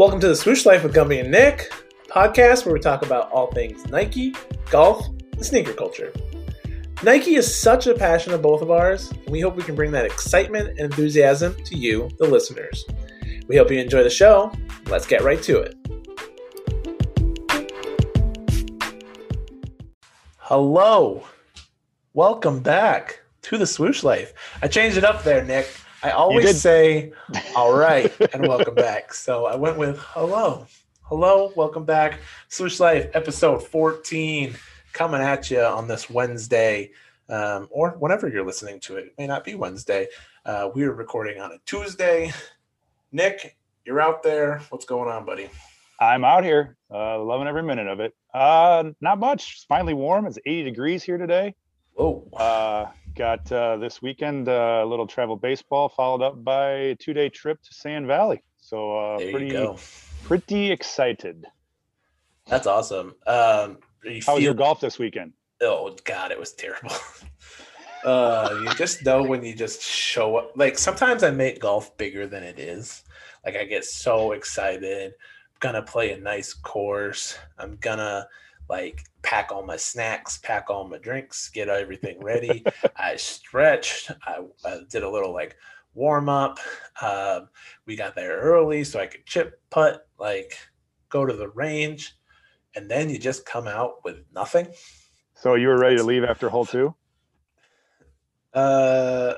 Welcome to the Swoosh Life with Gumby and Nick, podcast where we talk about all things Nike, golf, and sneaker culture. Nike is such a passion of both of ours, and we hope we can bring that excitement and enthusiasm to you, the listeners. We hope you enjoy the show. Let's get right to it. Hello. Welcome back to the Swoosh Life. I changed it up there, Nick. I always say, all right, and welcome back. So I went with hello. Hello, welcome back. Swoosh Life, episode 14, coming at you on this Wednesday, um, or whenever you're listening to it. It may not be Wednesday. Uh, we are recording on a Tuesday. Nick, you're out there. What's going on, buddy? I'm out here, uh, loving every minute of it. Uh, not much. It's finally warm. It's 80 degrees here today. Oh, Uh, got uh, this weekend uh, a little travel baseball, followed up by a two day trip to Sand Valley. So uh, pretty pretty excited. That's awesome. Um, you How was your golf this weekend? oh god it was terrible uh you just know when you just show up like sometimes i make golf bigger than it is like i get so excited i'm gonna play a nice course i'm gonna like pack all my snacks pack all my drinks get everything ready i stretched I, I did a little like warm up um, we got there early so i could chip putt like go to the range and then you just come out with nothing So you were ready to leave after hole two? Uh,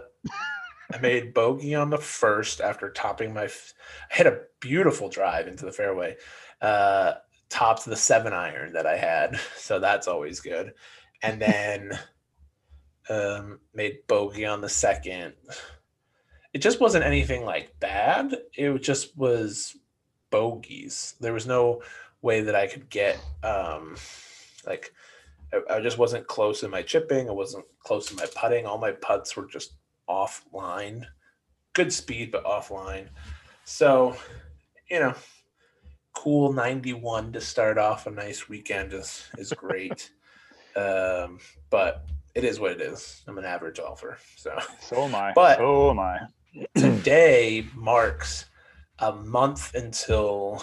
I made bogey on the first after topping my. f- I hit a beautiful drive into the fairway. Uh, topped the seven iron that I had, so that's always good. And then um, made bogey on the second. It just wasn't anything like bad. It just was bogeys. There was no way that I could get um, like I, I just wasn't close in my chipping. I wasn't close in my putting. All my putts were just offline. Good speed, but offline. So, you know, cool 91 to start off a nice weekend is is great. um, but it is what it is. I'm an average golfer. So So am I. But- so am I. today marks a month until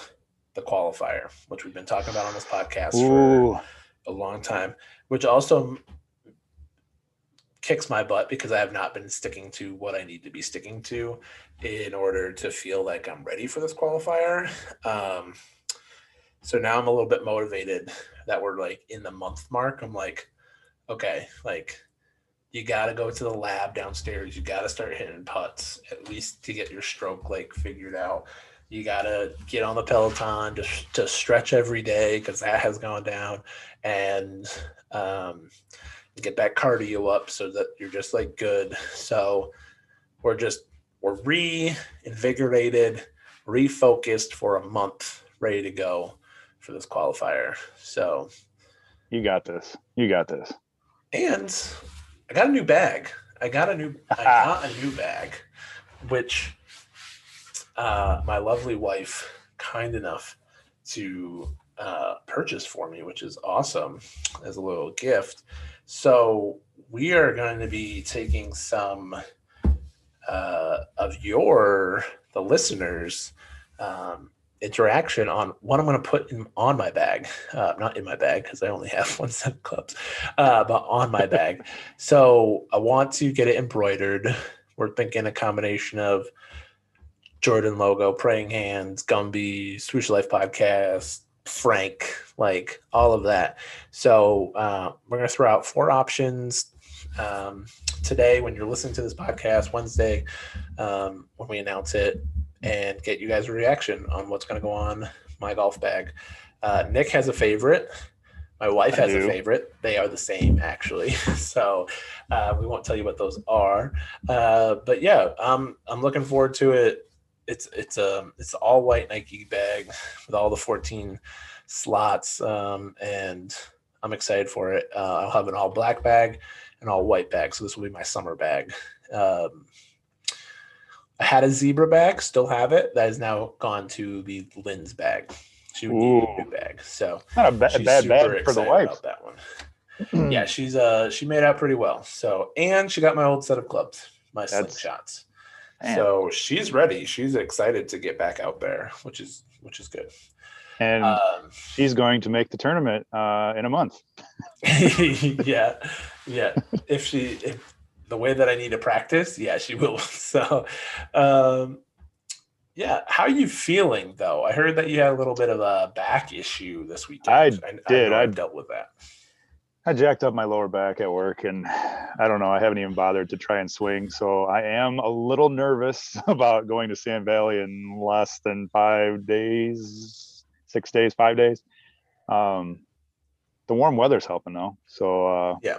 the qualifier, which we've been talking about on this podcast for a long time, which also kicks my butt because I have not been sticking to what I need to be sticking to in order to feel like I'm ready for this qualifier. Um, so now I'm a little bit motivated that we're like in the month mark. I'm like, okay, like you got to go to the lab downstairs. You got to start hitting putts at least to get your stroke like figured out. You got to get on the Peloton to, to stretch every day because that has gone down and um, get that cardio up so that you're just like good. So we're just we're reinvigorated, refocused for a month, ready to go for this qualifier. So you got this. You got this. and I got a new bag. I got a new I got a new bag, which uh, my lovely wife kind enough to uh, purchase for me, which is awesome as a little gift. So we are going to be taking some uh, of your the listeners um, interaction on what I'm going to put in on my bag, uh, not in my bag because I only have one set of clubs, uh, but on my bag. So I want to get it embroidered. We're thinking a combination of Jordan logo, praying hands, Gumby, Swoosh Life podcast, Frank, like all of that. So uh, we're gonna throw out four options um, today when you're listening to this podcast, Wednesday um, when we announce it, and get you guys a reaction on what's gonna go on my golf bag. Uh, Nick has a favorite. My wife has a favorite. They are the same, actually. So uh, we won't tell you what those are. Uh, but yeah, um, I'm looking forward to it. It's it's a it's an all white Nike bag with all the 14 slots, um, and I'm excited for it. Uh, I'll have an all black bag, an all white bag. So this will be my summer bag. Um, I had a zebra bag, still have it. That has now gone to the Lynn's bag. She would need a new bag. So Not a, ba- she's bad bag for the wife. that one. yeah, she's uh she made out pretty well. So and she got my old set of clubs, my That's- slingshots. So she's ready. She's excited to get back out there, which is which is good. and Um, she's going to make the tournament uh, in a month. yeah, yeah. If she, if the way that I need to practice, yeah, she will. So, um, yeah. How are you feeling though? I heard that you had a little bit of a back issue this weekend. I did. I- I've dealt with that. I jacked up my lower back at work, and I don't know. I haven't even bothered to try and swing, so I am a little nervous about going to Sand Valley in less than five days, six days, five days. Um, the warm weather's helping though, so uh, Yeah.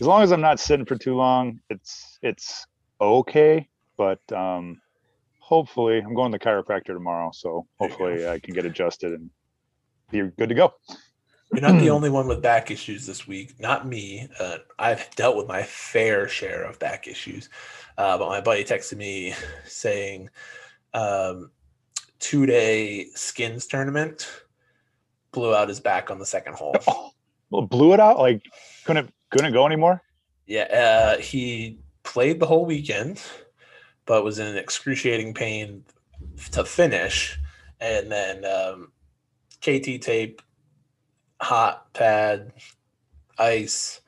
as long as I'm not sitting for too long, it's it's okay. But um, hopefully, I'm going to the chiropractor tomorrow, so There you go. hopefully I can get adjusted and be good to go. You're not the only one with back issues this week. Not me. Uh, I've dealt with my fair share of back issues. Uh, but my buddy texted me saying, um, two day skins tournament blew out his back on the second hole. Well, blew it out. Like couldn't couldn't go anymore. Yeah, uh, he played the whole weekend, but was in excruciating pain to finish. And then um, KT tape, hot pad, ice,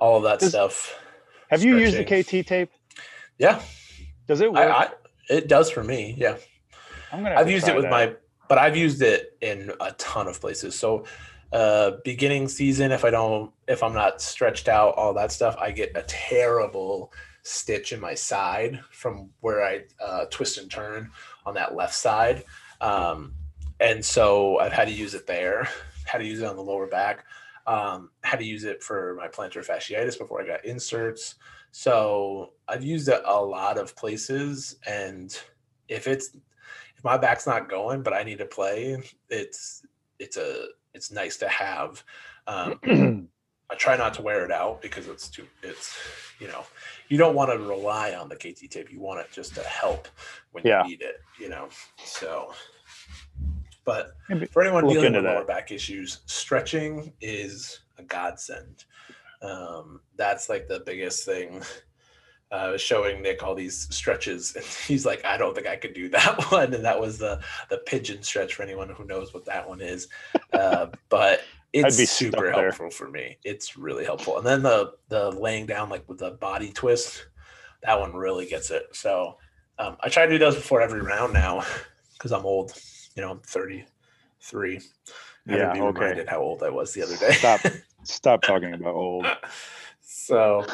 all of that Does- stuff. Have you used the KT tape? Yeah, Does it work? I, I, it does for me. Yeah, I'm gonna. I've used it with that. my, but I've used it in a ton of places. So, uh, beginning season, if I don't, if I'm not stretched out, all that stuff, I get a terrible stitch in my side from where I uh, twist and turn on that left side. Um, and so I've had to use it there, had to use it on the lower back, um, had to use it for my plantar fasciitis before I got inserts. So I've used it a lot of places. And if it's, if my back's not going, but I need to play, it's, it's a, it's nice to have. Um, I try not to wear it out because it's too it's you know you don't want to rely on the KT tape. You want it just to help when Yeah. you need it. You know, so. But for anyone look dealing into with lower back issues, stretching is a godsend. Um, that's like the biggest thing. Uh, was showing Nick all these stretches, and he's like, "I don't think I could do that one." And that was the the pigeon stretch for anyone who knows what that one is. Uh, but it's be stuck super there. helpful for me. It's really helpful. And then the the laying down like with the body twist, that one really gets it. So um, I try to do those before every round now because I'm old. You know, I'm 33. I Yeah, okay. reminded how old I was the other day. Stop. Stop talking about old. so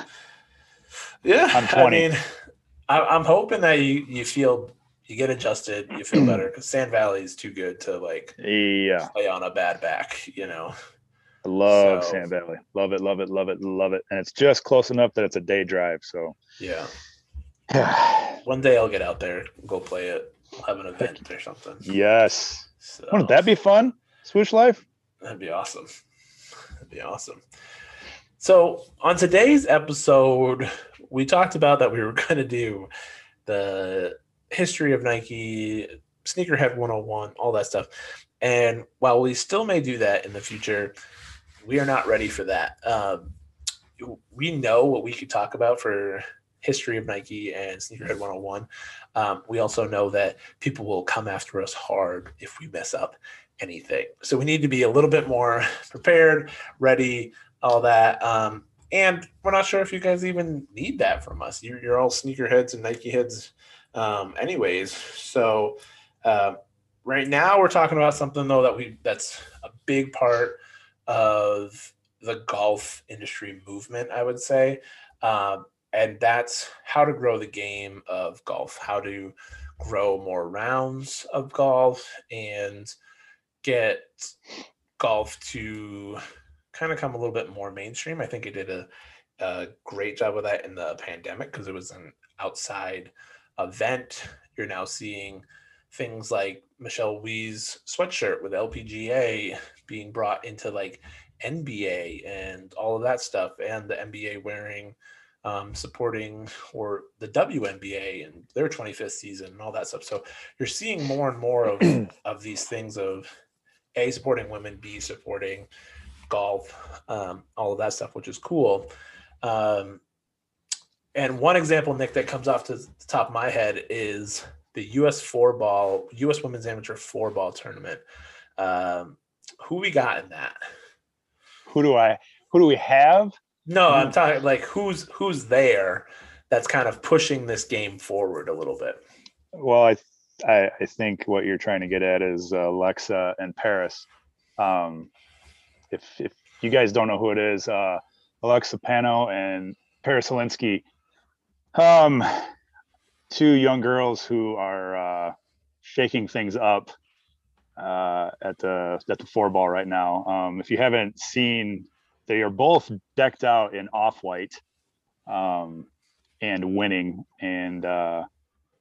yeah, I'm I mean, I, I'm hoping that you you feel you get adjusted, you feel better because Sand Valley is too good to like Yeah, play on a bad back. You know. I love So- Sand Valley. Love it. Love it. Love it. Love it. And it's just close enough that it's a day drive. So. Yeah. yes. One day I'll get out there, go play it, we'll have an event or something. So Wouldn't that be fun? Swoosh life. That'd be awesome. That'd be awesome. So on today's episode, we talked about that we were going to do the history of Nike, Sneakerhead 101, all that stuff. And while we still may do that in the future, we are not ready for that. Um, we know what we could talk about for history of Nike and Sneakerhead 101. Um, we also know that people will come after us hard if we mess up anything. So we need to be a little bit more prepared, ready, all that. Um, and we're not sure if you guys even need that from us. You're, you're all sneakerheads and Nike heads, um, anyways. So uh, right now we're talking about something though that we that's a big part of the golf industry movement, I would say. Um, and that's how to grow the game of golf, how to grow more rounds of golf and get golf to kind of come a little bit more mainstream. I think it did a, a great job of that in the pandemic because it was an outside event. You're now seeing things like Michelle Wie's sweatshirt with LPGA being brought into like NBA and all of that stuff, and the NBA wearing um, supporting or the WNBA and their 25th season and all that stuff. So you're seeing more and more of, of these things of a supporting women, b supporting golf, um, all of that stuff, which is cool. Um, and one example, Nick, that comes off to the top of my head is the U.S. four ball, U.S. Women's Amateur four ball tournament. Um, who we got in that? Who do I? Who do we have? No, I'm talking like who's who's there that's kind of pushing this game forward a little bit. Well, I I, I think what you're trying to get at is uh, Alexa and Paris. Um, if if you guys don't know who it is, uh, Alexa Pano and Paris Alinsky, um, two young girls who are uh, shaking things up uh, at the at the four ball right now. Um, if you haven't seen, they are both decked out in off white um, and winning, and uh,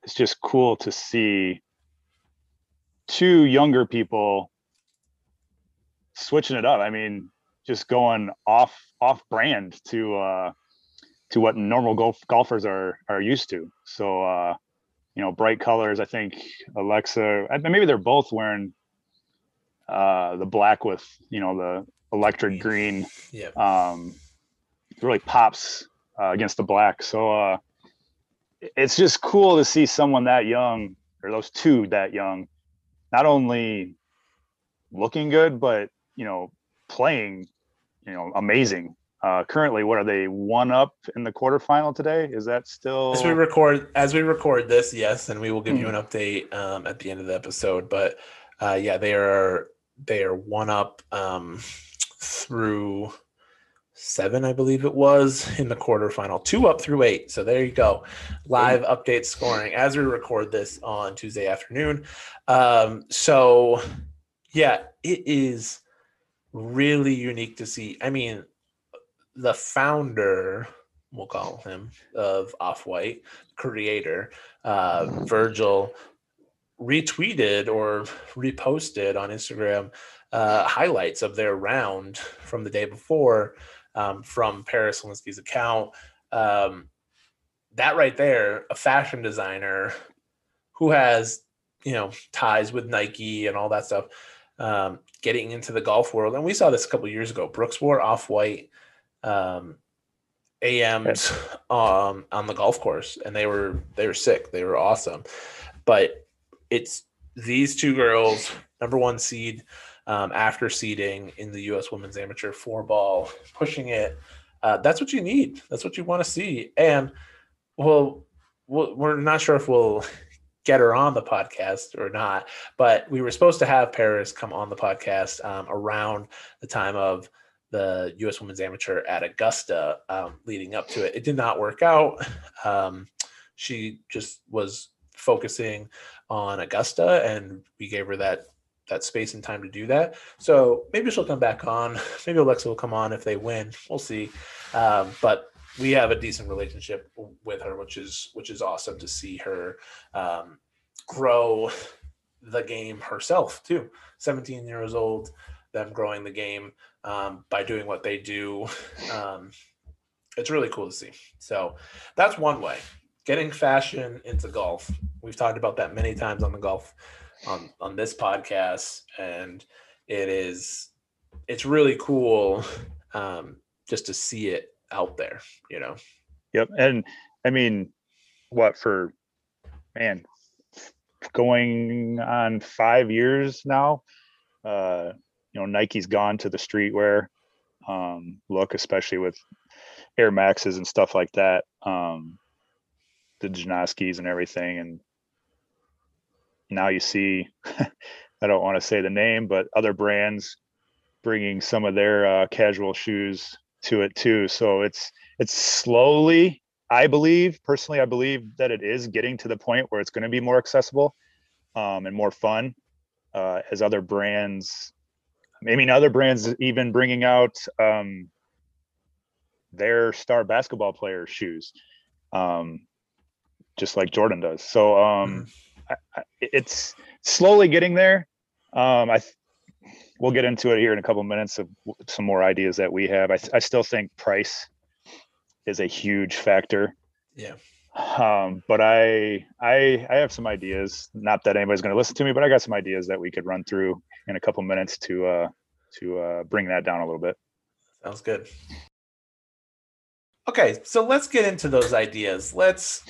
it's just cool to see two younger people switching it up. I mean, just going off off brand to uh, to what normal golf golfers are are used to. So uh, you know, bright colors. I think Alexa, maybe they're both wearing uh, the black with you know the electric green. Yeah. Um, it really pops uh, against the black. So uh, it's just cool to see someone that young or those two that young, not only looking good, but you know, playing, you know, amazing. Uh, currently, what are they one up in the quarterfinal today? Is that still as we record as we record this? Yes, and we will give you Hmm. an update um, at the end of the episode. But uh, yeah, they are they are one up um, through seven, I believe it was, in the quarterfinal. Two up through eight. So there you go. Live update scoring as we record this on Tuesday afternoon. Um, so yeah, it is really unique to see. I mean, the founder, we'll call him, of Off White, creator, uh, Virgil, retweeted or reposted on Instagram uh, highlights of their round from the day before um, from Paris Linsky's account. Um, that right there, a fashion designer who has, you know, ties with Nike and all that stuff, um, getting into the golf world. And we saw this a couple years ago. Brooks wore off white um, AMs um, on the golf course, and they were they were sick. They were awesome. But it's these two girls, number one seed um, after seeding in the U.S. Women's Amateur Four Ball, pushing it. Uh, that's what you need. That's what you want to see. And well, we're not sure if we'll get her on the podcast or not, but we were supposed to have Paris come on the podcast um, around the time of the U.S. Women's Amateur at Augusta, um, leading up to it. It did not work out. Um, she just was focusing on Augusta, and we gave her that that space and time to do that. So maybe she'll come back on. Maybe Alexa will come on if they win. We'll see. Um, but we have a decent relationship with her, which is which is awesome to see her um, grow the game herself too. 17 years old, them growing the game um, by doing what they do. Um, it's really cool to see. So that's one way. Getting fashion into golf. We've talked about that many times on the golf on on this podcast, and it is it's really cool um, just to see it out there. You know, Yep. And I mean, what for, man, going on five years now, uh, you know, Nike's gone to the streetwear um, look, especially with Air Maxes and stuff like that, um, the Janoskis and everything. And now you see, I don't want to say the name, but other brands bringing some of their uh, casual shoes to it too. So it's, it's slowly I believe personally, I believe that it is getting to the point where it's going to be more accessible um, and more fun uh, as other brands. I mean, other brands even bringing out um, their star basketball player shoes, um, just like Jordan does. So um, I, I, it's slowly getting there. Um, I we'll get into it here in a couple minutes of some more ideas that we have. I, I still think price is a huge factor. Yeah. Um, but I I I have some ideas. Not that anybody's going to listen to me, but I got some ideas that we could run through in a couple minutes to uh to uh bring that down a little bit. sounds good. okay, so let's get into those ideas. Let's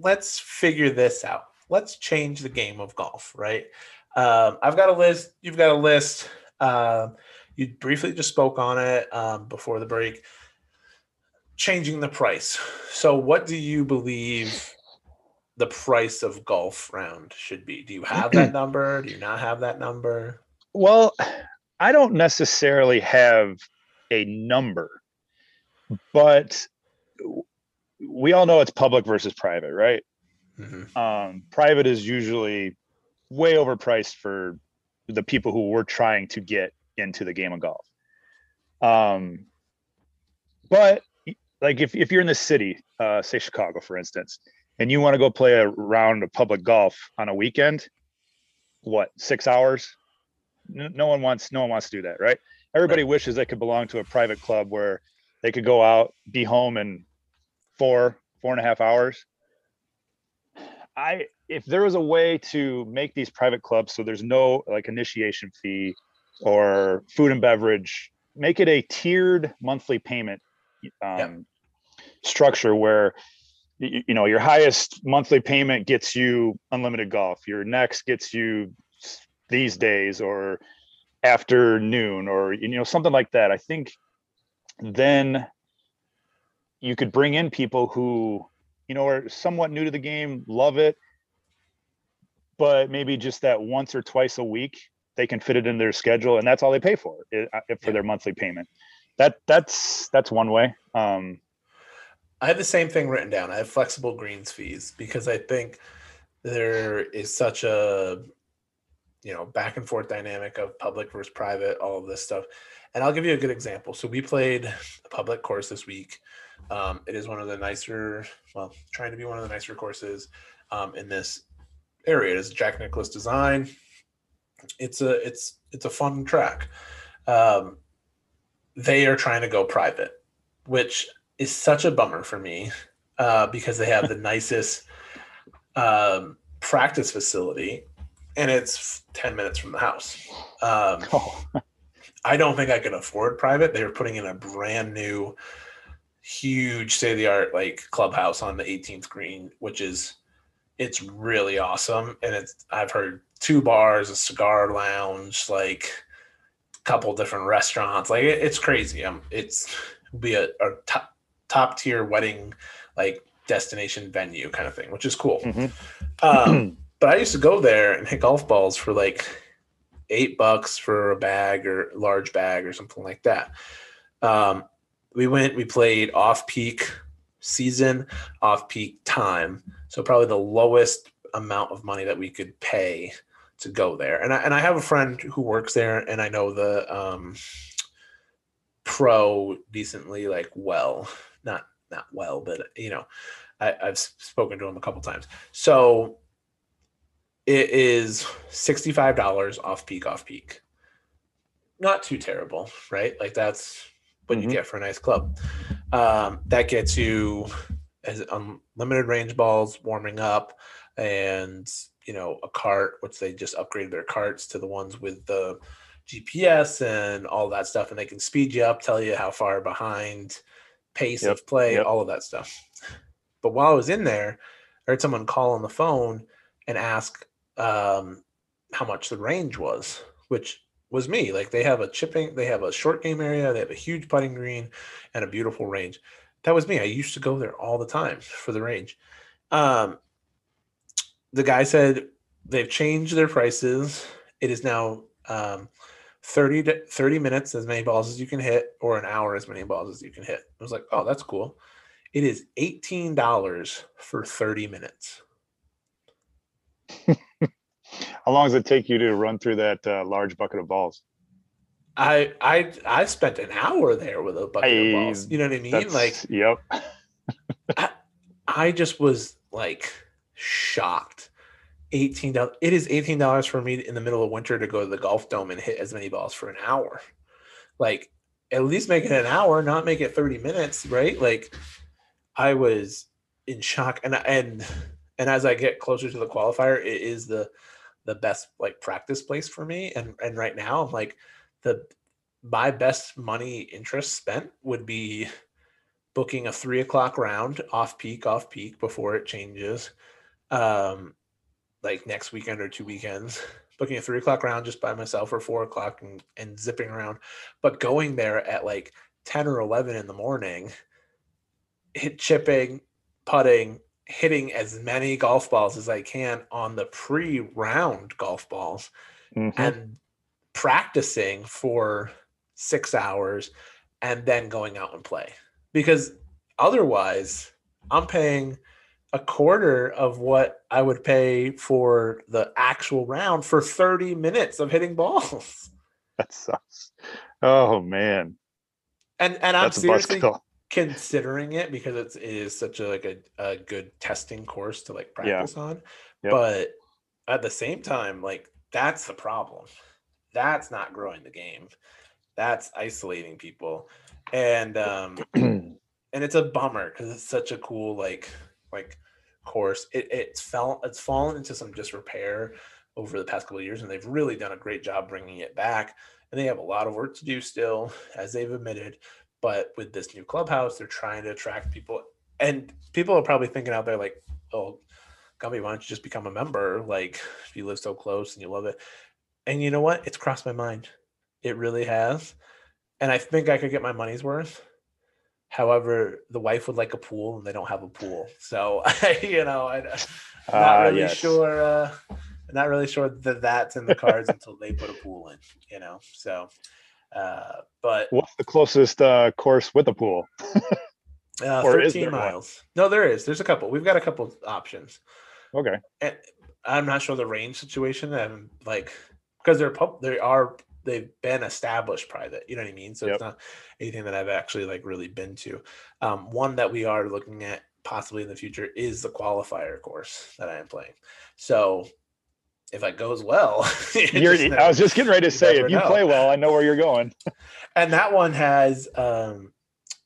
let's figure this out. Let's change the game of golf, right? Um, I've got a list. You've got a list. Um, you briefly just spoke on it um, before the break. Changing the price. So, what do you believe the price of golf round should be? Do you have that number? Do you not have that number? Well, I don't necessarily have a number, but we all know it's public versus private, right? Mhm. Um, private is usually way overpriced for the people who we're trying to get into the game of golf. Um, but like if, if you're in the city, uh, say Chicago, for instance, and you want to go play a round of public golf on a weekend, what, six hours? No, no one wants, no one wants to do that, right? Everybody wishes they could belong to a private club where they could go out, be home in four, four and a half hours. I if there was a way to make these private clubs so there's no like initiation fee or food and beverage, make it a tiered monthly payment um, structure where y- you know your highest monthly payment gets you unlimited golf, your next gets you these days or afternoon or you know something like that. I think then you could bring in people who you know are somewhat new to the game love it but maybe just that once or twice a week they can fit it in their schedule and that's all they pay for it, for their monthly payment that that's that's one way um I have the same thing written down. I have flexible greens fees because I think there is such a you know back and forth dynamic of public versus private, all of this stuff. And I'll give you a good example. So we played a public course this week. Um, it is one of the nicer, well, trying to be one of the nicer courses um, in this area. It is Jack Nicklaus design. It's a it's it's a fun track. Um, they are trying to go private, which is such a bummer for me uh, because they have the nicest um, practice facility and it's 10 minutes from the house. Um, oh, I don't think I can afford private. They are putting in a brand new, huge state of the art like clubhouse on the 18th green, which is it's really awesome. And it's I've heard two bars, a cigar lounge, like a couple different restaurants. Like it, it's crazy. Um, it's be a, a top top tier wedding like destination venue kind of thing, which is cool. mhm. Um, but I used to go there and hit golf balls for like eight bucks for a bag or large bag or something like that. Um, we went, we played off peak season, off peak time. So probably the lowest amount of money that we could pay to go there. And I, and I have a friend who works there and I know the um, pro decently like well, not, not well, but you know, I, I've spoken to him a couple times. So it is $65 off peak, off peak. Not too terrible, right? Like that's what Mhm. you get for a nice club. Um, that gets you as unlimited range balls warming up and you know a cart which they just upgraded their carts to the ones with the gps and all that stuff and they can speed you up tell you how far behind pace Yep, of play yep. all of that stuff but while i was in there i heard someone call on the phone and ask um, how much the range was which was me. Like they have a chipping they have a short game area they have a huge putting green and a beautiful range. That was me. I used to go there all the time for the range. Um, the guy said they've changed their prices. It is now um, 30 to 30 minutes as many balls as you can hit or an hour as many balls as you can hit. I was like oh that's cool. It is $18 for 30 minutes how long does it take you to run through that uh, large bucket of balls i i i spent an hour there with a bucket I- of balls you know what i mean like yep I, I just was like shocked. Eighteen dollars. It is eighteen dollars for me in the middle of winter to go to the golf dome and hit as many balls for an hour. Like, at least make it an hour, not make it thirty minutes, right? Like, I was in shock, and and and as I get closer to the qualifier, it is the the best like practice place for me. And and right now, like the my best money interest spent would be booking a three o'clock round off peak, off peak before it changes. Um, like next weekend or two weekends, booking a three o'clock round just by myself or four o'clock and, and zipping around, but going there at like 10 or 11 in the morning, hit chipping, putting, hitting as many golf balls as I can on the pre round golf balls Mhm. and practicing for six hours and then going out and play because otherwise i'm paying a quarter of what i would pay for the actual round for 30 minutes of hitting balls That sucks. Oh man, and and i'm that's seriously. Considering it because it's, it is such a like a, a good testing course to like Yeah. practice on Yep. but at the same time like that's the problem. That's not growing the game. That's isolating people. And um and it's a bummer because it's such a cool like like course. It, it's fell it's fallen into some disrepair over the past couple of years and they've really done a great job bringing it back and they have a lot of work to do still as they've admitted but with this new clubhouse they're trying to attract people and people are probably thinking out there like oh Gumby, why don't you just become a member? Like if you live so close and you love it. And you know what? It's crossed my mind. It really has. And i think i could get my money's worth. However the wife would like a pool and they don't have a pool. So you know I, i'm not Ah, really yes. sure uh I'm not really sure that that's in the cards until they put a pool in you know? So uh but What's the closest uh, course with a pool? uh, or is 13 there one? miles no there is there's a couple we've got a couple options Okay. and I'm not sure the range situation I'm like because they're pub they are they've been established private you know what I mean so Yep. it's not anything that I've actually like really been to um one that we are looking at possibly in the future is the qualifier course that I am playing so if it goes well just I was just getting ready to say, if you know. play well, I know where you're going. and that one has um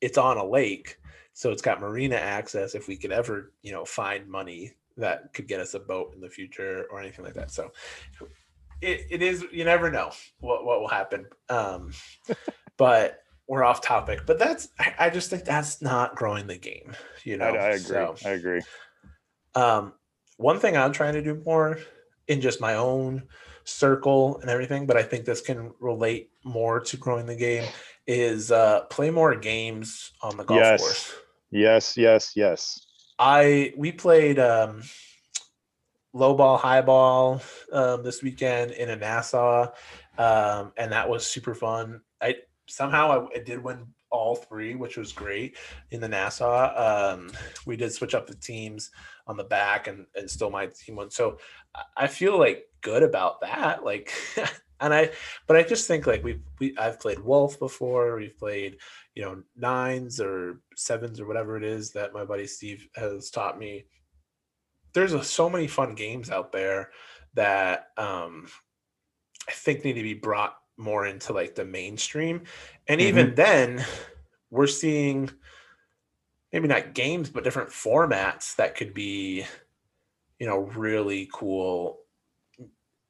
it's on a lake so it's got marina access if we could ever you know find money that could get us a boat in the future or anything like that so it, it is you never know what, what will happen um but we're off topic but that's I, I just think that's not growing the game you know I, I agree. So, I agree. um, one thing I'm trying to do more in just my own circle and everything, but I think this can relate more to growing the game is uh, play more games on the golf Yes. course. Yes, yes, yes. I we played um, low ball, high ball um, this weekend in a Nassau, um, and that was super fun. I somehow I, I did win all three, which was great in the Nassau. Um, we did switch up the teams on the back, and and still my team won. So I- feel like good about that. Like. And I, but I just think like we've we I've played Wolf before. We've played, you know, nines or sevens or whatever it is that my buddy Steve has taught me. There's a, so many fun games out there that um, I think need to be brought more into like the mainstream. And even then, we're seeing maybe not games, but different formats that could be, you know, really cool.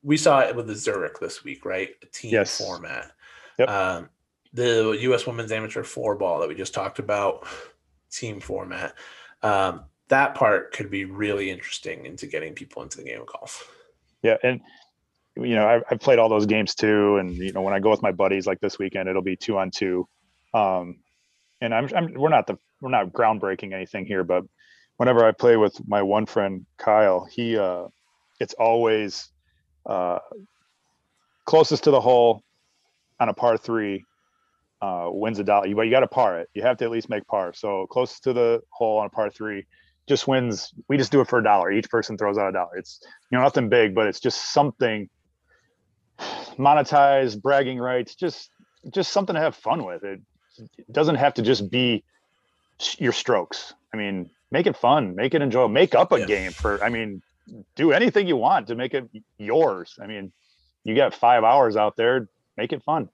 We saw it with the Zurich this week, right? A team Yes. format. Yep. Um, the U.S. Women's Amateur Four Ball that we just talked about, team format. Um, that part could be really interesting into getting people into the game of golf. Yeah, and you know, I've, I've played all those games too, and you know, when I go with my buddies, like this weekend, it'll be two on two. Um, and I'm, I'm we're not the we're not groundbreaking anything here, but whenever I play with my one friend Kyle, he uh, it's always uh, closest to the hole on a par three uh, wins a dollar. But you got to par it. You have to at least make par. So closest to the hole on a par three just wins. We just do it for a dollar. Each person throws out a dollar. It's you know nothing big, but it's just something monetized bragging rights. Just just something to have fun with. It, it doesn't have to just be your strokes. I mean, make it fun, make it enjoyable, make up a game for. I mean, do anything you want to make it yours. I mean, you got five hours out there, make it fun.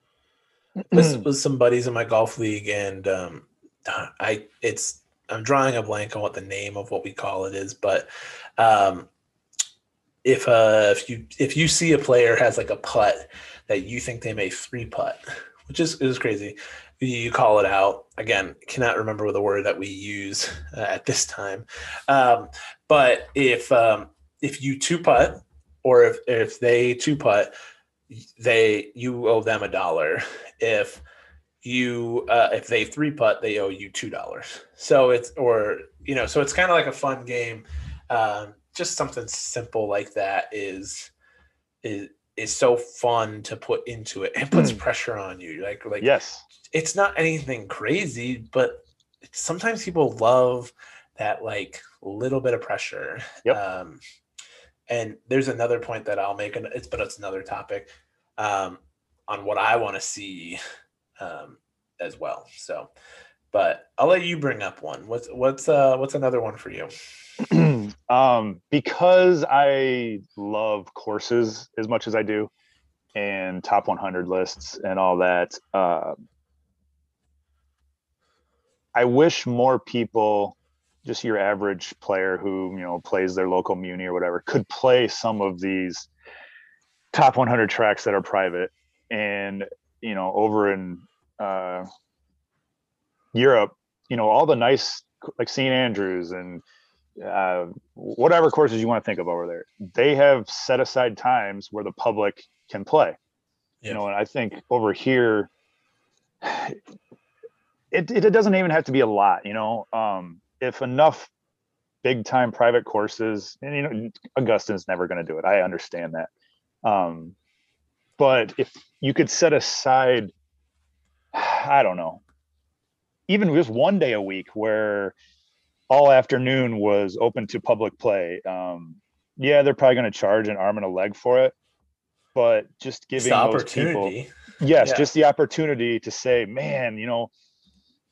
this was some buddies in my golf league and um i it's i'm drawing a blank on what the name of what we call it is but um if uh if you if you see a player has like a putt that you think they may three putt which is is crazy you call it out. Again cannot remember the word that we use uh, at this time. Um, but if um, if you two putt or if if they two putt they you owe them a dollar. If you uh, if they three putt they owe you two dollars. So it's or you know so it's kind of like a fun game. Um, just something simple like that is is is so fun to put into it. It puts pressure on you like like yes. it's not anything crazy but sometimes people love that like little bit of pressure. Yep. um and there's another point that i'll make and it's but it's another topic um on what i want to see um as well so. But i'll let you bring up one. What's what's uh what's another one for you um, because I love courses as much as I do, and top 100 lists and all that. Uh, I wish more people, just your average player who you know plays their local muni or whatever, could play some of these top 100 tracks that are private. And you know, over in uh, Europe, you know, all the nice like St. Andrews and uh, whatever courses you want to think of over there, they have set aside times where the public can play. Yeah. You know, and I think over here, it, it doesn't even have to be a lot. You know, um, if enough big time private courses, and you know, Augustine's never going to do it. I understand that. Um, but if you could set aside, I don't know, even just one day a week where all afternoon was open to public play. Um, yeah, they're probably going to charge an arm and a leg for it, but just giving the those people, opportunity yes, Yeah. just the opportunity to say, man, you know,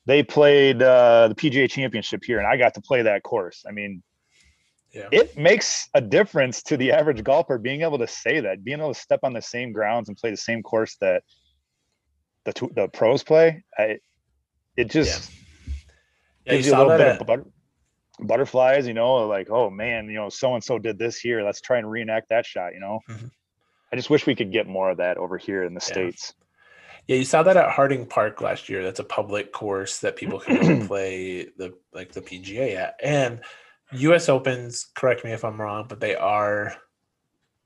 they played uh, the PGA Championship here, and I got to play that course. I mean, yeah it makes a difference to the average golfer being able to say that, being able to step on the same grounds and play the same course that the the pros play. I, it just yeah you gives you a little bit at, of butter, butterflies, you know, like, oh man, you know, so and so did this here. Let's try and reenact that shot, you know. Mhm. I just wish we could get more of that over here in the Yeah. States. Yeah, you saw that at Harding Park last year. That's a public course that people can play the like the PGA at. And US Opens, correct me if I'm wrong, but they are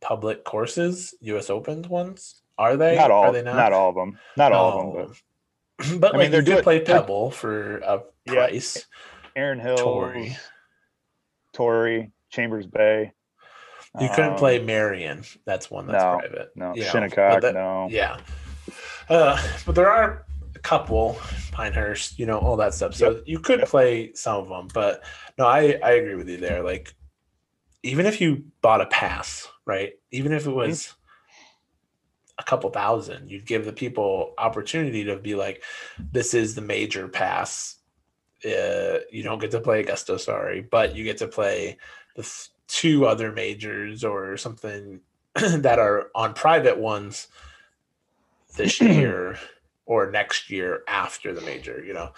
public courses, US Opens ones. Are they? Not all, Are they not? not all of them, not all of them, but but I mean, like they're you doing- play Pebble for a Yeah. Erin Hill, Tory, Torrey, Chambers Bay. You couldn't play um, Merion. That's one that's no, private. No, you know, Shinnecock, that- no. Yeah. Uh, but there are a couple, Pinehurst, you know, all that stuff. So you could Yep. play some of them, but no, I, I agree with you there. Like, even if you bought a pass, right? Even if it Mm-hmm. was a couple thousand, you'd give the people opportunity to be like, this is the major pass. Uh, you don't get to play Augusta, sorry, but you get to play the th- two other majors or something that are on private ones this year or next year after the major you know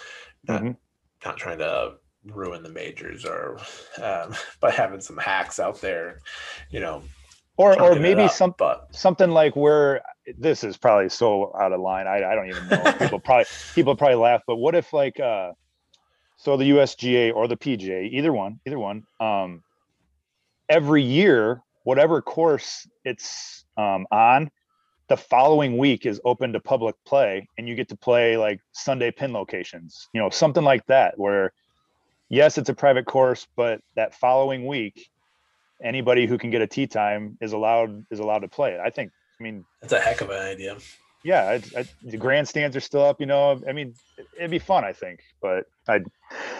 not, Mhm. not trying to ruin the majors or um, by having some hacks out there you know Or or maybe up, some but something like where this is probably so out of line. I, I don't even know. people probably people probably laugh, but what if like uh so the USGA or the PGA, either one, either one, um every year, whatever course it's um on, the following week is open to public play and you get to play like Sunday pin locations, you know, something like that where yes, it's a private course, but that following week anybody who can get a tea time is allowed is allowed to play it. I think. I mean, that's a heck of an idea yeah, I, I, the grandstands are still up. You know, I mean, it, it'd be fun. I think, but I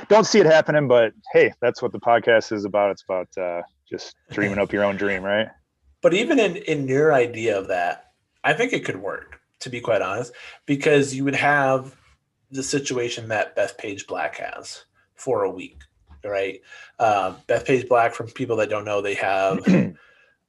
don't see it happening. But hey, that's what the podcast is about. It's about uh, just dreaming up your own dream, right? but even in in your idea of that i think it could work to be quite honest because you would have the situation that beth page black has for a week right um, beth page black from people that don't know they have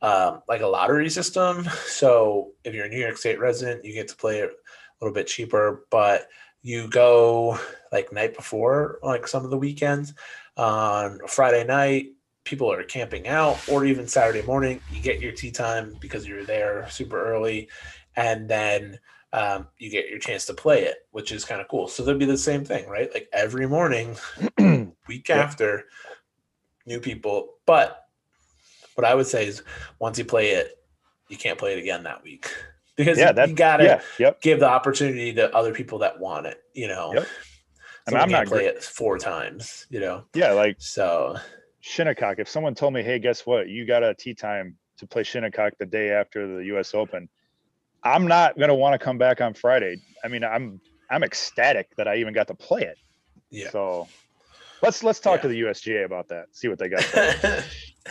um, like a lottery system so if you're a new york state resident you get to play it a little bit cheaper but you go like night before like some of the weekends on friday night people are camping out or even saturday morning you get your tea time because you're there super early and then um, you get your chance to play it, which is kind of cool. So there'll be the same thing, right? Like every morning, week yep. after, new people. But what I would say is once you play it, you can't play it again that week because yeah, you got to yeah, yep. give the opportunity to other people that want it. You know, yep. I mean, I'm not play great. it four times. You know, yeah, like so. Shinnecock. If someone told me, "Hey, guess what? You got a tee time to play Shinnecock the day after the U.S. Open," I'm not going to want to come back on Friday. I mean, I'm I'm ecstatic that I even got to play it. Yeah. So let's let's talk yeah. to the USGA about that. See what they got.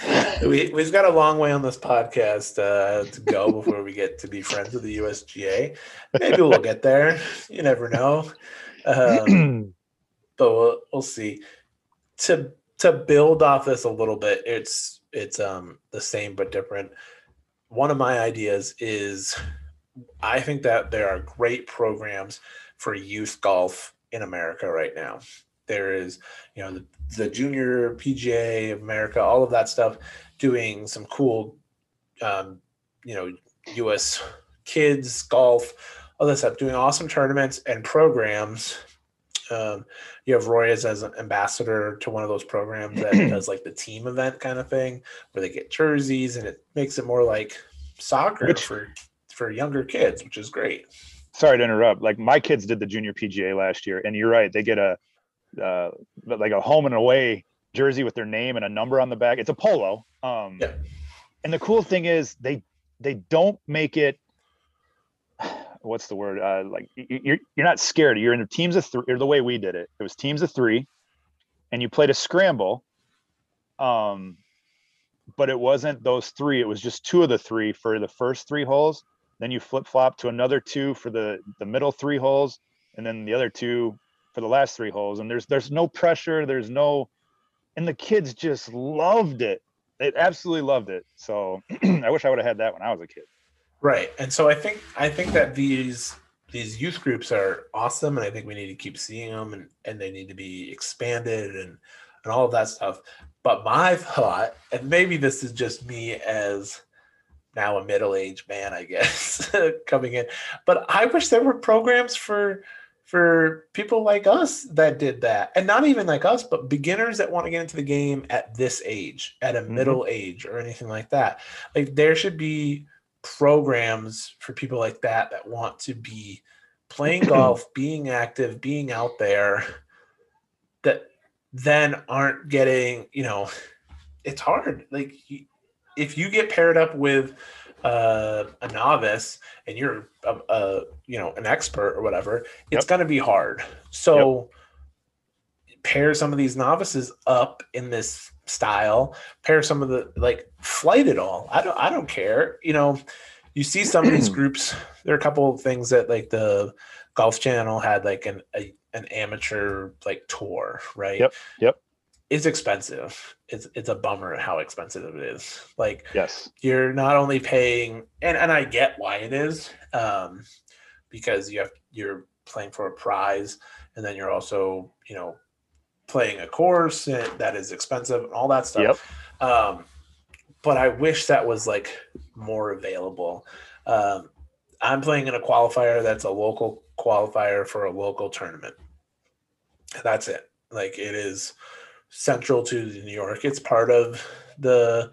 we we've got a long way on this podcast uh, to go before we get to be friends with the USGA. Maybe we'll get there. You never know. Um, but we'll we'll see. To to build off this a little bit, it's it's um the same but different. One of my ideas is I think that there are great programs for youth golf in America right now. There is, you know, the, the junior PGA of America, all of that stuff, doing some cool, um, you know, U.S. kids golf, all that stuff, doing awesome tournaments and programs. Um, you have Roy as, as an ambassador to one of those programs that does like the team event kind of thing, where they get jerseys and it makes it more like soccer Which, for for younger kids, which is great. Sorry to interrupt. Like my kids did the junior PGA last year, and you're right. They get a uh, like a home and away jersey with their name and a number on the back. It's a polo. Um, yeah. And the cool thing is they they don't make it. What's the word? Uh, like you're you're not scared. You're in teams of three. Or the way we did it, it was teams of three, and you played a scramble. Um, but it wasn't those three. It was just two of the three for the first three holes, then you flip flop to another two for the the middle three holes, and then the other two for the last three holes. And there's there's no pressure. There's no, and the kids just loved it. They absolutely loved it. So I wish I would have had that when I was a kid. Right, and so I think I think that these these youth groups are awesome, and I think we need to keep seeing them, and and they need to be expanded and and all of that stuff. But my thought, and maybe this is just me as now a middle-aged man, I guess, coming in. But I wish there were programs for for people like us that did that. And not even like us, but beginners that want to get into the game at this age, at a mm-hmm. middle age or anything like that. Like there should be programs for people like that that want to be playing golf, being active, being out there that then aren't getting, you know, it's hard. Like if you get paired up with uh, a novice and you're a, a, you know an expert or whatever, it's yep. going to be hard. So yep. pair some of these novices up in this style. Pair some of the like flight it all. I don't I don't care. You know, you see some of these groups. There are a couple of things that like the Golf Channel had like an a, an amateur like tour, right? Yep. Yep is expensive. It's it's a bummer how expensive it is. Like yes, you're not only paying and, and I get why it is. Um because you have you're playing for a prize and then you're also, you know, playing a course that is expensive and all that stuff. Yep. Um but I wish that was like more available. Um I'm playing in a qualifier that's a local qualifier for a local tournament. That's it. Like it is central to New York. It's part of the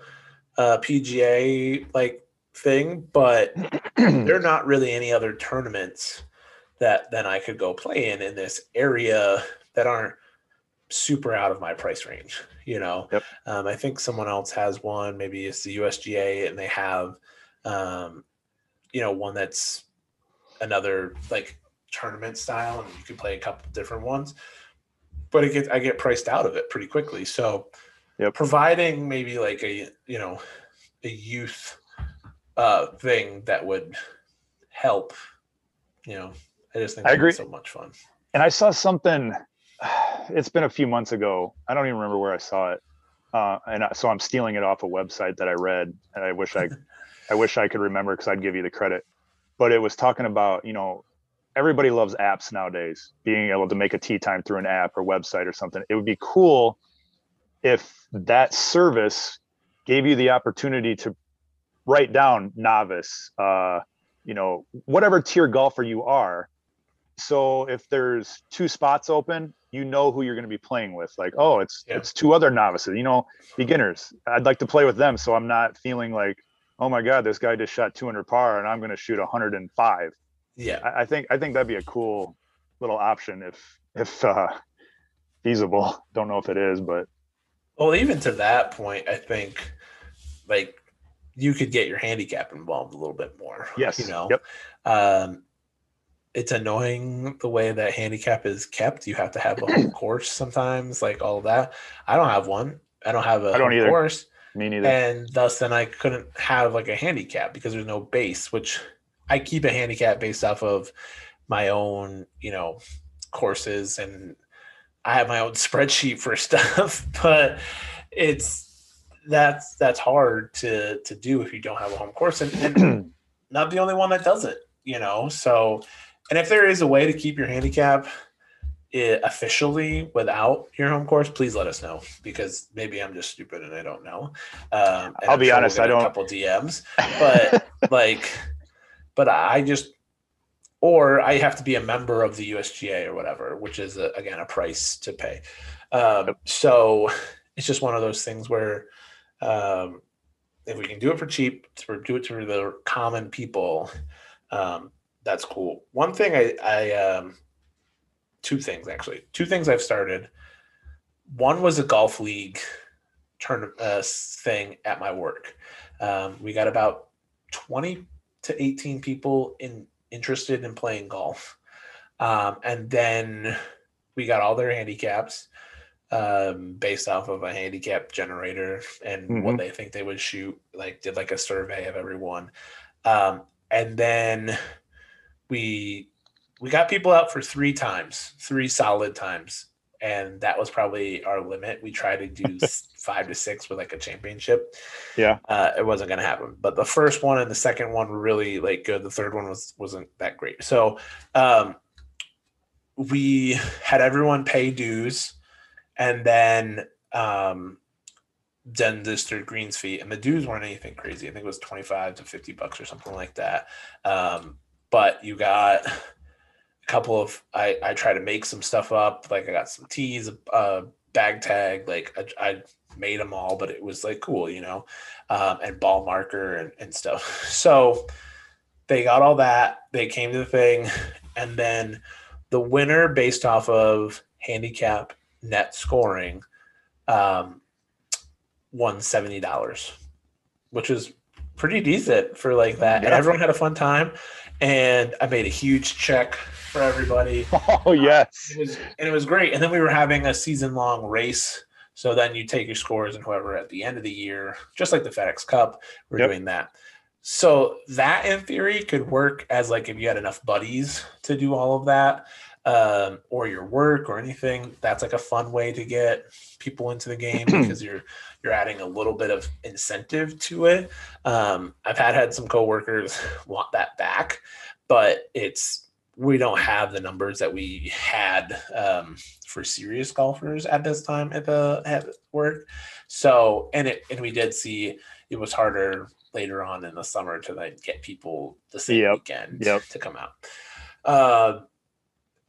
uh, PGA like thing, but there are not really any other tournaments that then I could go play in in this area that aren't super out of my price range. You know, yep. um, I think someone else has one. Maybe it's the USGA, and they have, um, you know, one that's another like tournament style, and you can play a couple different ones but it gets I get priced out of it pretty quickly. So yep. providing maybe like a you know a youth uh thing that would help, you know, I just think I agree. so much fun. And I saw something. It's been a few months ago. I don't even remember where I saw it. Uh, and I, so I'm stealing it off a website that I read, and I wish I, I wish I could remember because I'd give you the credit. But it was talking about you know everybody loves apps nowadays being able to make a tee time through an app or website or something it would be cool if that service gave you the opportunity to write down novice uh, you know, whatever tier golfer you are. So if there's two spots open, you know who you're going to be playing with. Like, oh, it's Yeah. it's two other novices, you know, beginners. I'd like to play with them, so I'm not feeling like, oh my god, this guy just shot 200 par and I'm going to shoot 105. Yeah. I, I think I think that'd be a cool little option if if uh, feasible. Don't know if it is, but Well, even to that point, I think like you could get your handicap involved a little bit more. yes, You know, yep, um, it's annoying the way that handicap is kept. You have to have a home course sometimes, like all of that. I don't have one. I don't have a I don't either. course, me neither. and thus then I couldn't have like a handicap because there's no base. Which I keep a handicap based off of my own, you know, courses, and I have my own spreadsheet for stuff. But it's that's that's hard to to do if you don't have a home course, and, and not the only one that does it, you know. So, and if there is a way to keep your handicap eh, officially without your home course, please let us know because maybe I'm just stupid and I don't know. Um, I'll I'm be sure we'll honest, get I don't- A couple DMs, but like, but I just. Or I have to be a member of the USGA or whatever, which is a, again a price to pay. Um, so it's just one of those things where um, if we can do it for cheap, to do it to the common people, um, that's cool. One thing I, I um, two things actually, two things I've started. One was a golf league turn uh, thing at my work. Um, we got about twenty to eighteen people in interested in playing golf, um, and then we got all their handicaps um, based off of a handicap generator and what Mhm. they think they would shoot. Like did like a survey of everyone, um, and then we we got people out for three times, three solid times, and that was probably our limit. We tried to do five to six with like a championship. Yeah. uh, it wasn't going to happen. But the first one and the second one were really like good. The third one was wasn't that great. So um, we had everyone pay dues, and then um, then this their greens fee, and the dues weren't anything crazy. I think it was twenty five to fifty bucks or something like that. Um, but you got a couple of I I try to make some stuff up. Like I got some tees, a bag tag. Like I, I made them all, but it was like cool, you know, um, and ball marker and, and stuff. So they got all that. They came to the thing, and then the winner, based off of handicap net scoring, um, won seventy dollars, which is pretty decent for like that. And everyone had a fun time, and I made a huge check for everybody. oh yes, It was and it was great. And then we were having a season long race. So then you take your scores and whoever at the end of the year, just like the FedEx Cup, we're Yep. doing that. So that in theory could work as like if you had enough buddies to do all of that, um, or your work or anything. That's like a fun way to get people into the game because you're you're adding a little bit of incentive to it. Um, I've had had some coworkers want that back, but it's we don't have the numbers that we had um, for serious golfers at this time at the at work. So and it and we did see it was harder later on in the summer to then get people the same Yep, weekend yep. to come out. Uh,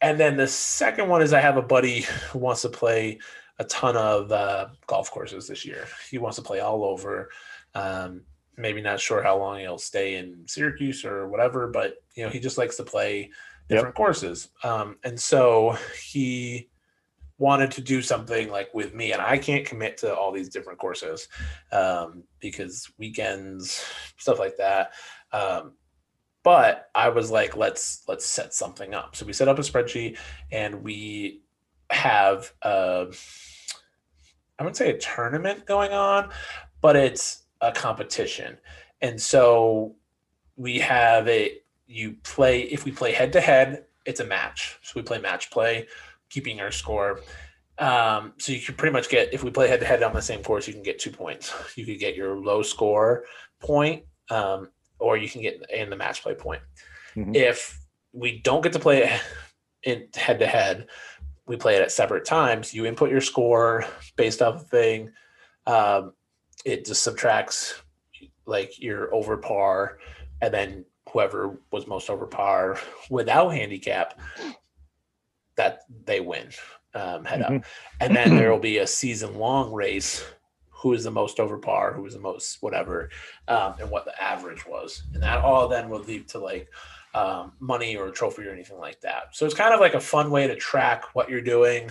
and then the second one is I have a buddy who wants to play a ton of uh, golf courses this year. He wants to play all over. Um, maybe not sure how long he'll stay in Syracuse or whatever, but you know he just likes to play different courses. Um, and so he wanted to do something like with me, and I can't commit to all these different courses um, because weekends, stuff like that. Um, but I was like, let's let's set something up. So we set up a spreadsheet, and we have uh, I wouldn't say a tournament going on, but it's a competition. And so we have a you play if we play head to head, it's a match. So we play match play, keeping our score. Um, so you can pretty much get if we play head to head on the same course, you can get two points. You could get your low score point, um, or you can get in the match play point. Mhm. If we don't get to play it in head to head, we play it at separate times. You input your score based off the thing. Um, it just subtracts like your over par, and then whoever was most over par without handicap, that they win um, head Mhm. up. And then there will be a season long race. Who is the most over par? Who is the most whatever, um, and what the average was, and that all then will lead to like um, money or a trophy or anything like that. So it's kind of like a fun way to track what you're doing,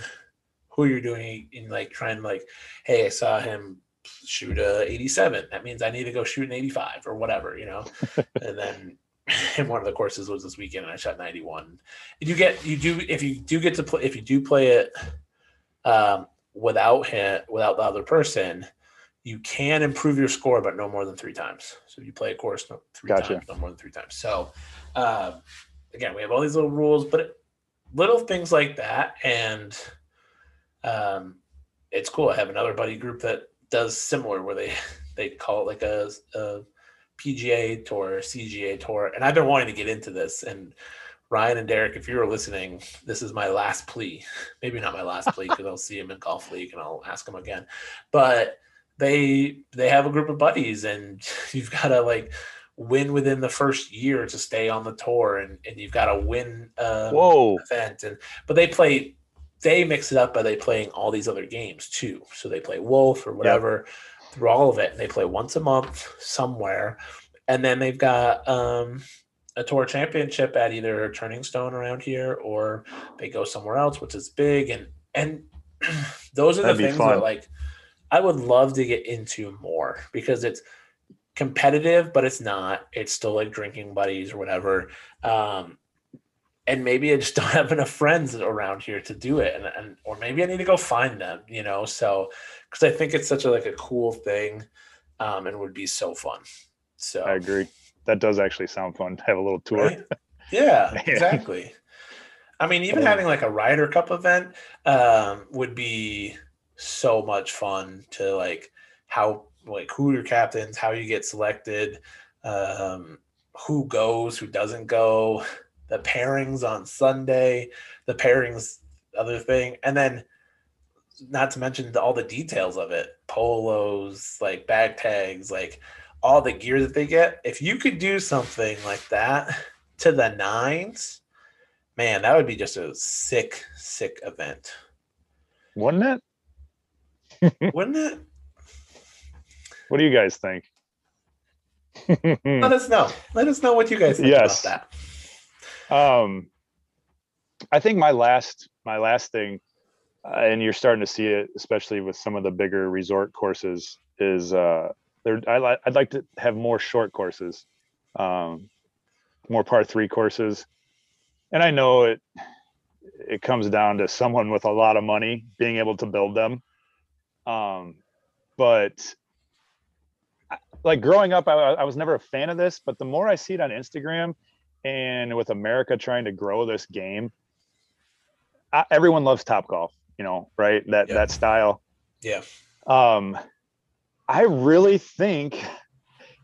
who you're doing, and like trying to like, hey, I saw him shoot a 87. That means I need to go shoot an 85 or whatever, you know. and then and one of the courses was this weekend, and I shot 91. And you get you do if you do get to play if you do play it um, without him without the other person, you can improve your score, but no more than three times. So if you play a course no, three Gotcha. times, no more than three times. So um, again, we have all these little rules, but it, little things like that, and um, it's cool. I have another buddy group that does similar, where they they call it like a, a PGA tour, CGA tour, and I've been wanting to get into this. And Ryan and Derek, if you were listening, this is my last plea. Maybe not my last plea because I'll see him in golf league and I'll ask him again. But they they have a group of buddies, and you've got to like win within the first year to stay on the tour, and and you've got to win. Um, Whoa. event and but they play they mix it up by they playing all these other games too so they play wolf or whatever through all of it and they play once a month somewhere. And then they've got um a tour championship at either turning stone around here or they go somewhere else which is big. And and those are That'd the things fun. that like i would love to get into more because it's competitive but it's not. It's still like drinking buddies or whatever. Um and maybe I just don't have enough friends around here to do it, and, and or maybe I need to go find them, you know. So, because I think it's such a like a cool thing, um, and would be so fun. So, I agree. That does actually sound fun to have a little tour. right? Yeah, exactly. I mean, even having like a Ryder Cup event um, would be so much fun to like how like who your captains, how you get selected, um, who goes, who doesn't go, the pairings on Sunday, the pairings, other thing, and then not to mention the, all the details of it, polos, like bag tags, like all the gear that they get. If you could do something like that to the nines, man, that would be just a sick, sick event, Wouldn't it? wouldn't it? What do you guys think? Let us know. Let us know what you guys think Yes. about um i think my last my last thing uh, and you're starting to see it especially with some of the bigger resort courses is uh there I li- i'd like to have more short courses um more par 3 courses. And i know it it comes down to someone with a lot of money being able to build them. Um but like growing up I, I was never a fan of this but the more i see it on instagram and with America trying to grow this game, I, everyone loves Top Golf, you know, right? That Yeah. that style. Yeah. Um, I really think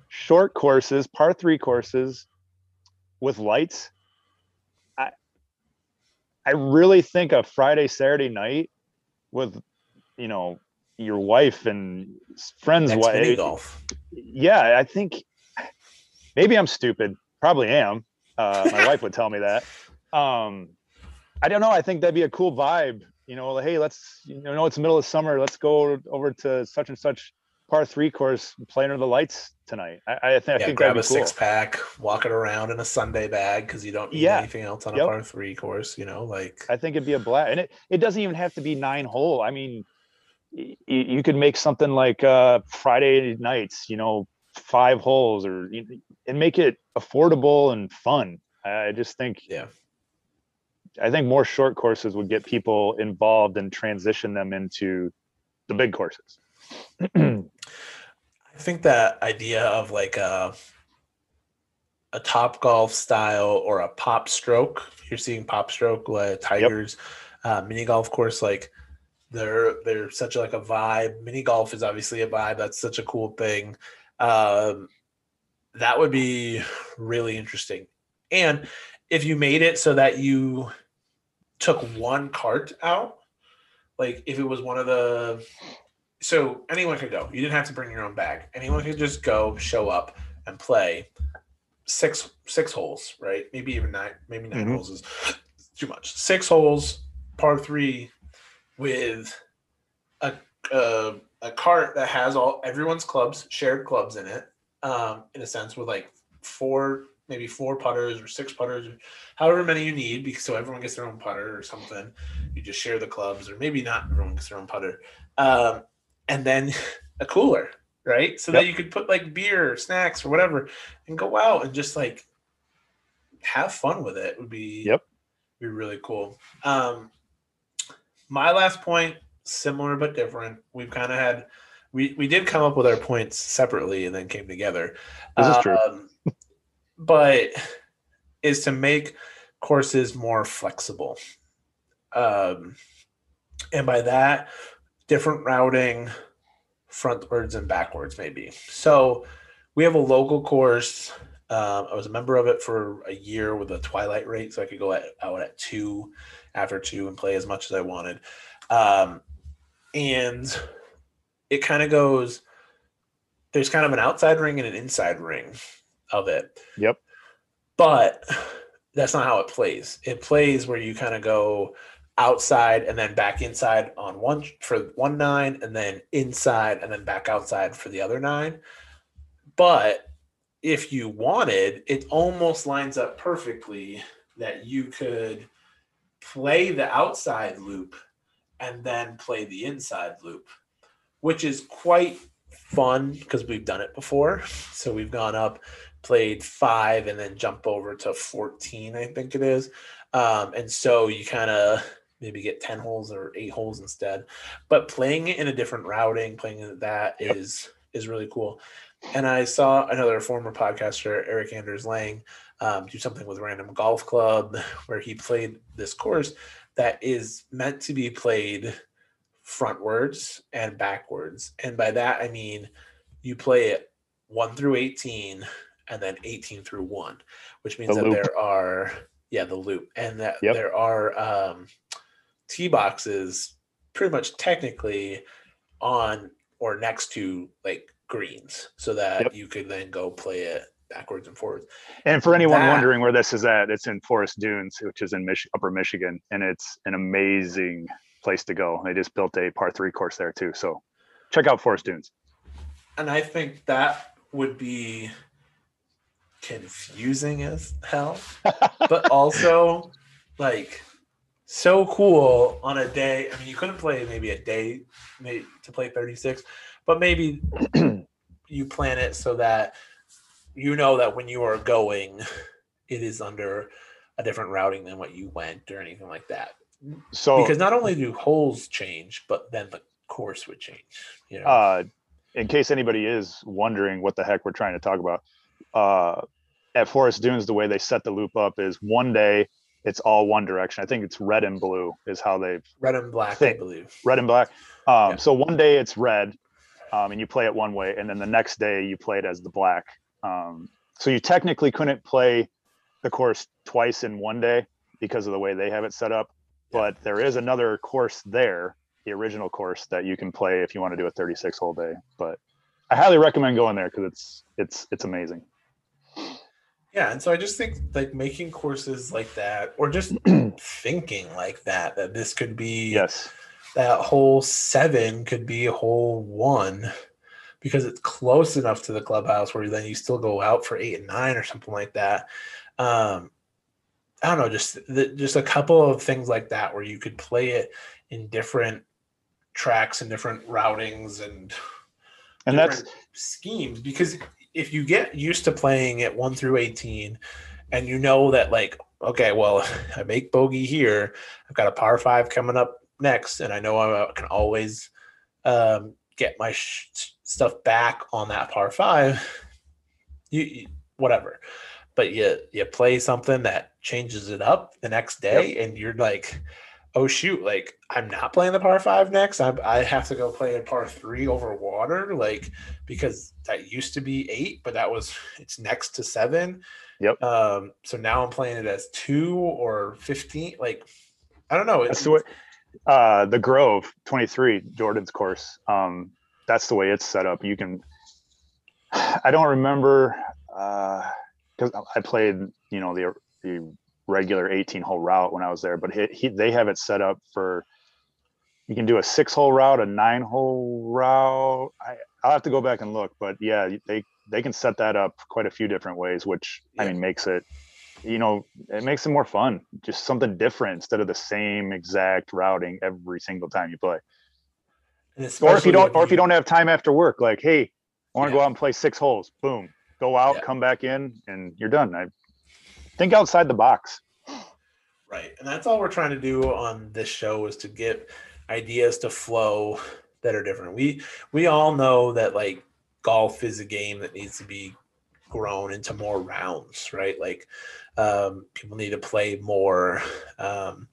short courses, par three courses with lights. I I really think a Friday Saturday night with you know your wife and friends. Wa- mini golf. yeah, I think maybe I'm stupid. Probably am. Uh, my wife would tell me that. Um, I don't know. I think that'd be a cool vibe. You know, like, hey, let's you know, it's the middle of summer. Let's go over to such and such par three course, and play under the lights tonight. I, I, th- I yeah, think grab that'd a cool. six pack, walk it around in a Sunday bag because you don't need Yeah. anything else on a par three course. You know, like I think it'd be a blast, and it it doesn't even have to be nine hole. I mean, y- you could make something like uh, Friday nights. You know, five holes, or and make it affordable and fun. I just think yeah, I think more short courses would get people involved and transition them into the big courses. I think that idea of like a a top golf style or a PopStroke. You're seeing PopStroke like Tigers uh, mini golf course. Like they're they're such like a vibe. Mini golf is obviously a vibe. That's such a cool thing. Um, that would be really interesting. And if you made it so that you took one cart out, like if it was one of the so anyone could go. You didn't have to bring your own bag. Anyone could just go, show up, and play. six six holes, right? Maybe even nine, maybe 9 Mhm. holes is too much. Six holes, par three, with a a, a cart that has all everyone's clubs, shared clubs in it, um, in a sense, with like four, maybe four putters or six putters, or however many you need, because so everyone gets their own putter or something. You just share the clubs, or maybe not everyone gets their own putter. Um, and then a cooler, right? So that you could put like beer, or snacks, or whatever, and go out and just like have fun with it. Would be Yep. be really cool. Um, my last point, similar but different. We've kind of had we we did come up with our points separately and then came together. This is true. Um, but is to make courses more flexible. Um, and by that, different routing, frontwards and backwards, maybe. So we have a local course. Um, I was a member of it for a year with a twilight rate, so I could go at, out at two after two and play as much as I wanted. Um, and it kind of goes there's kind of an outside ring and an inside ring of it. Yep. But that's not how it plays. It plays where you kind of go outside and then back inside on one for one nine and then inside and then back outside for the other nine. But if you wanted, it almost lines up perfectly that you could play the outside loop and then play the inside loop, which is quite fun because we've done it before. So we've gone up, played five, and then jump over to 14, I think it is. Um, and so you kind of maybe get 10 holes or eight holes instead. But playing it in a different routing, playing that Yep. is is really cool. And I saw another former podcaster, Eric Anders Lang, um, do something with Random Golf Club where he played this course that is meant to be played frontwards and backwards. And by that, I mean you play it 1 through 18 and then 18 through 1, which means The that loop. there are, yeah, the loop, and that Yep. there are um, tee boxes pretty much technically on or next to like greens so that Yep. you could then go play it backwards and forwards. And for anyone That- wondering where this is at, it's in Forest Dunes, which is in Mich- Upper Michigan, and it's an amazing place to go. They just built a par three course there too, so check out Forest Dunes. And I think that would be confusing as hell, but also like so cool on a day. I mean, you couldn't play maybe a day maybe to play 36, but maybe you plan it so that you know that when you are going, it is under a different routing than what you went or anything like that. So Because not only do holes change, but then the course would change. You know, uh, in case anybody is wondering what the heck we're trying to talk about, uh, at Forest Dunes, the way they set the loop up is one day it's all one direction. I think it's red and blue is how they've red and black, I believe. red and black. Um, Yeah. So one day it's red, um, and you play it one way, and then the next day you play it as the black. Um, so you technically couldn't play the course twice in one day because of the way they have it set up. But there is another course there, the original course that you can play if you want to do a 36 hole day. But I highly recommend going there because it's it's it's amazing. Yeah, and so I just think like making courses like that, or just thinking like that, that this could be Yes. that whole seven could be a whole one because it's close enough to the clubhouse where then you still go out for eight and nine or something like that. Um, I don't know, just the, just a couple of things like that where you could play it in different tracks and different routings and And that's schemes because if you get used to playing it 1 through 18 and you know that like okay well i make bogey here i've got a par 5 coming up next and i know i can always um, get my sh- stuff back on that par 5 you, you whatever but you you play something that changes it up the next day and you're like oh shoot like i'm not playing the par 5 next i, I have to go play a par 3 over water like because that used to be eight, but that was it's next to seven. Yep. Um, so now I'm playing it as two or fifteen. Like, I don't know. that's It's the way uh the grove 23 jordan's course um that's the way it's set up you can i don't remember uh because I played, you know, the the regular 18 hole route when I was there, but he, he, they have it set up for you can do a six hole route, a nine hole route. I, I'll have to go back and look, but yeah, they they can set that up quite a few different ways, which yeah. I mean makes it you know it makes it more fun just something different instead of the same exact routing every single time you play or if you don't or if you don't have time after work like hey i want to yeah. go out and play six holes boom go out yeah. come back in and you're done i think outside the box. Right. And that's all we're trying to do on this show is to get ideas to flow that are different. We we all know that like golf is a game that needs to be grown into more rounds, right? Like um, people need to play more, um,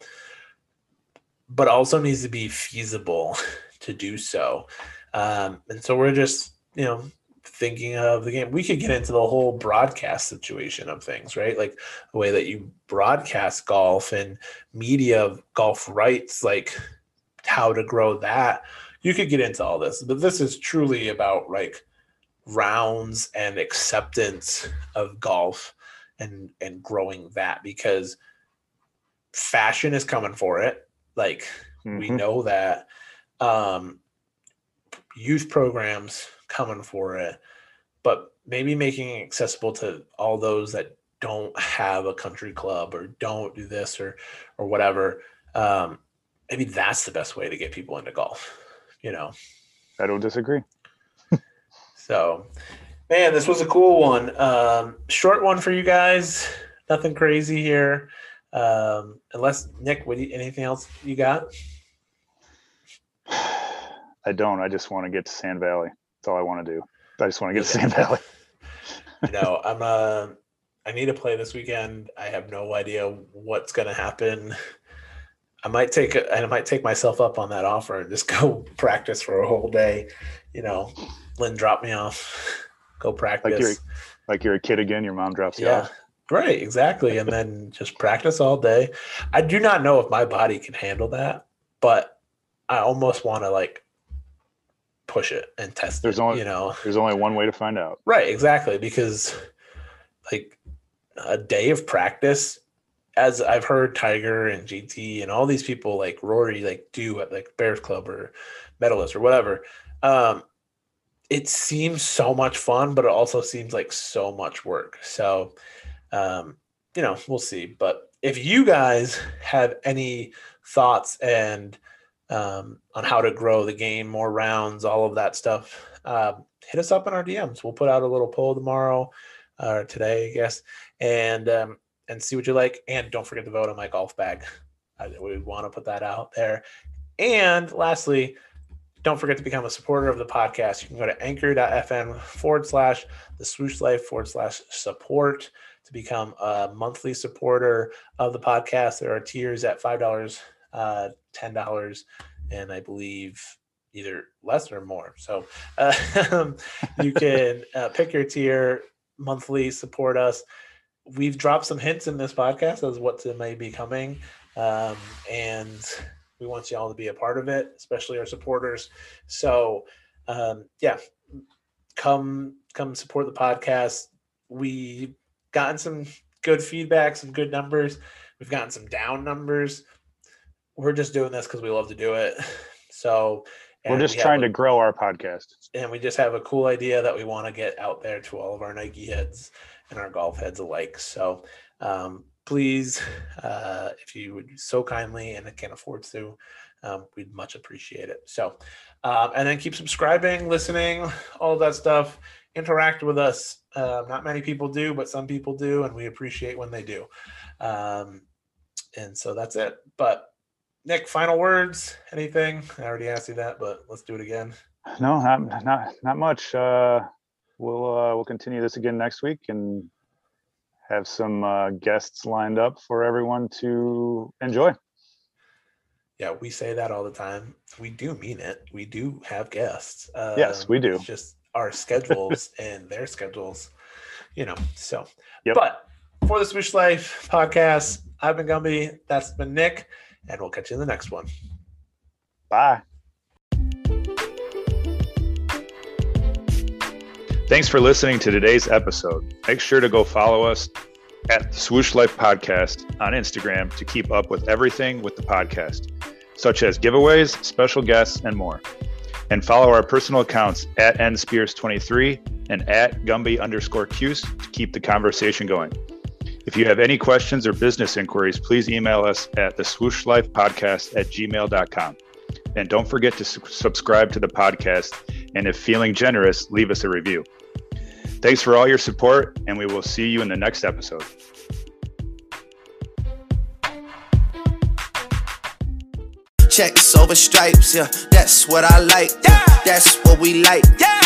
but also needs to be feasible to do so. Um, and so we're just you know thinking of the game. We could get into the whole broadcast situation of things, right? Like the way that you broadcast golf and media golf rights, like how to grow that. You could get into all this, but this is truly about like rounds and acceptance of golf and and growing that because fashion is coming for it. Like mm-hmm. we know that um youth programs coming for it, but maybe making it accessible to all those that don't have a country club or don't do this or or whatever. Um, maybe that's the best way to get people into golf. You know, I don't disagree. so, man, this was a cool one. Um, short one for you guys. Nothing crazy here. Um, unless Nick, what you, anything else you got? I don't. I just want to get to Sand Valley. That's all I want to do. I just want to get to Sand Valley. no, I'm uh I need to play this weekend. I have no idea what's gonna happen. I might take and I might take myself up on that offer and just go practice for a whole day. You know, Lynn dropped me off. Go practice. Like you're, like you're a kid again. Your mom drops you yeah. off. Right, exactly. And then just practice all day. I do not know if my body can handle that, but I almost want to like push it and test there's it, only you know? there's only one way to find out. Right exactly because like a day of practice as i've heard tiger and gt and all these people like rory like do at like bears club or medalist or whatever um it seems so much fun but it also seems like so much work. So um you know we'll see. But if you guys have any thoughts and um, on how to grow the game, more rounds, all of that stuff, uh, hit us up in our DMs. We'll put out a little poll tomorrow or today, I guess, and um, and see what you like. And don't forget to vote on my golf bag. We want to put that out there. And lastly, don't forget to become a supporter of the podcast. You can go to anchor.fm forward slash the swoosh life forward slash support to become a monthly supporter of the podcast. There are tiers at $5 uh, ten dollars, and I believe either less or more. So uh, you can uh, pick your tier monthly, support us. We've dropped some hints in this podcast as what may be coming, um, and we want you all to be a part of it, especially our supporters. So um, yeah, come come support the podcast. We gotten some good feedback, some good numbers. We've gotten some down numbers we're just doing this because we love to do it. So we're just we trying a, to grow our podcast. And we just have a cool idea that we want to get out there to all of our Nike heads and our golf heads alike. So um, please, uh, if you would so kindly and can afford to, um, we'd much appreciate it. So, um, and then keep subscribing, listening, all that stuff. Interact with us. Uh, not many people do, but some people do, and we appreciate when they do. Um, and so that's it. But Nick, final words? Anything? I already asked you that, but let's do it again. No, not not not much. Uh, we'll uh, we'll continue this again next week and have some uh, guests lined up for everyone to enjoy. Yeah, we say that all the time. We do mean it. We do have guests. yes, we do. just our schedules and their schedules, you know. So, yep. but for the Swoosh Life podcast, I've been Gumby. That's been Nick and we'll catch you in the next one. Bye. Thanks for listening to today's episode. Make sure to go follow us at the Swoosh Life Podcast on Instagram to keep up with everything with the podcast, such as giveaways, special guests, and more. And follow our personal accounts at nspears23 and at Gumby underscore Cuse to keep the conversation going. If you have any questions or business inquiries, please email us at the swooshlifepodcast at gmail.com. And don't forget to su- subscribe to the podcast. And if feeling generous, leave us a review. Thanks for all your support, and we will see you in the next episode. Check the silver stripes, yeah, that's what I like. Yeah, that's what we like. Yeah.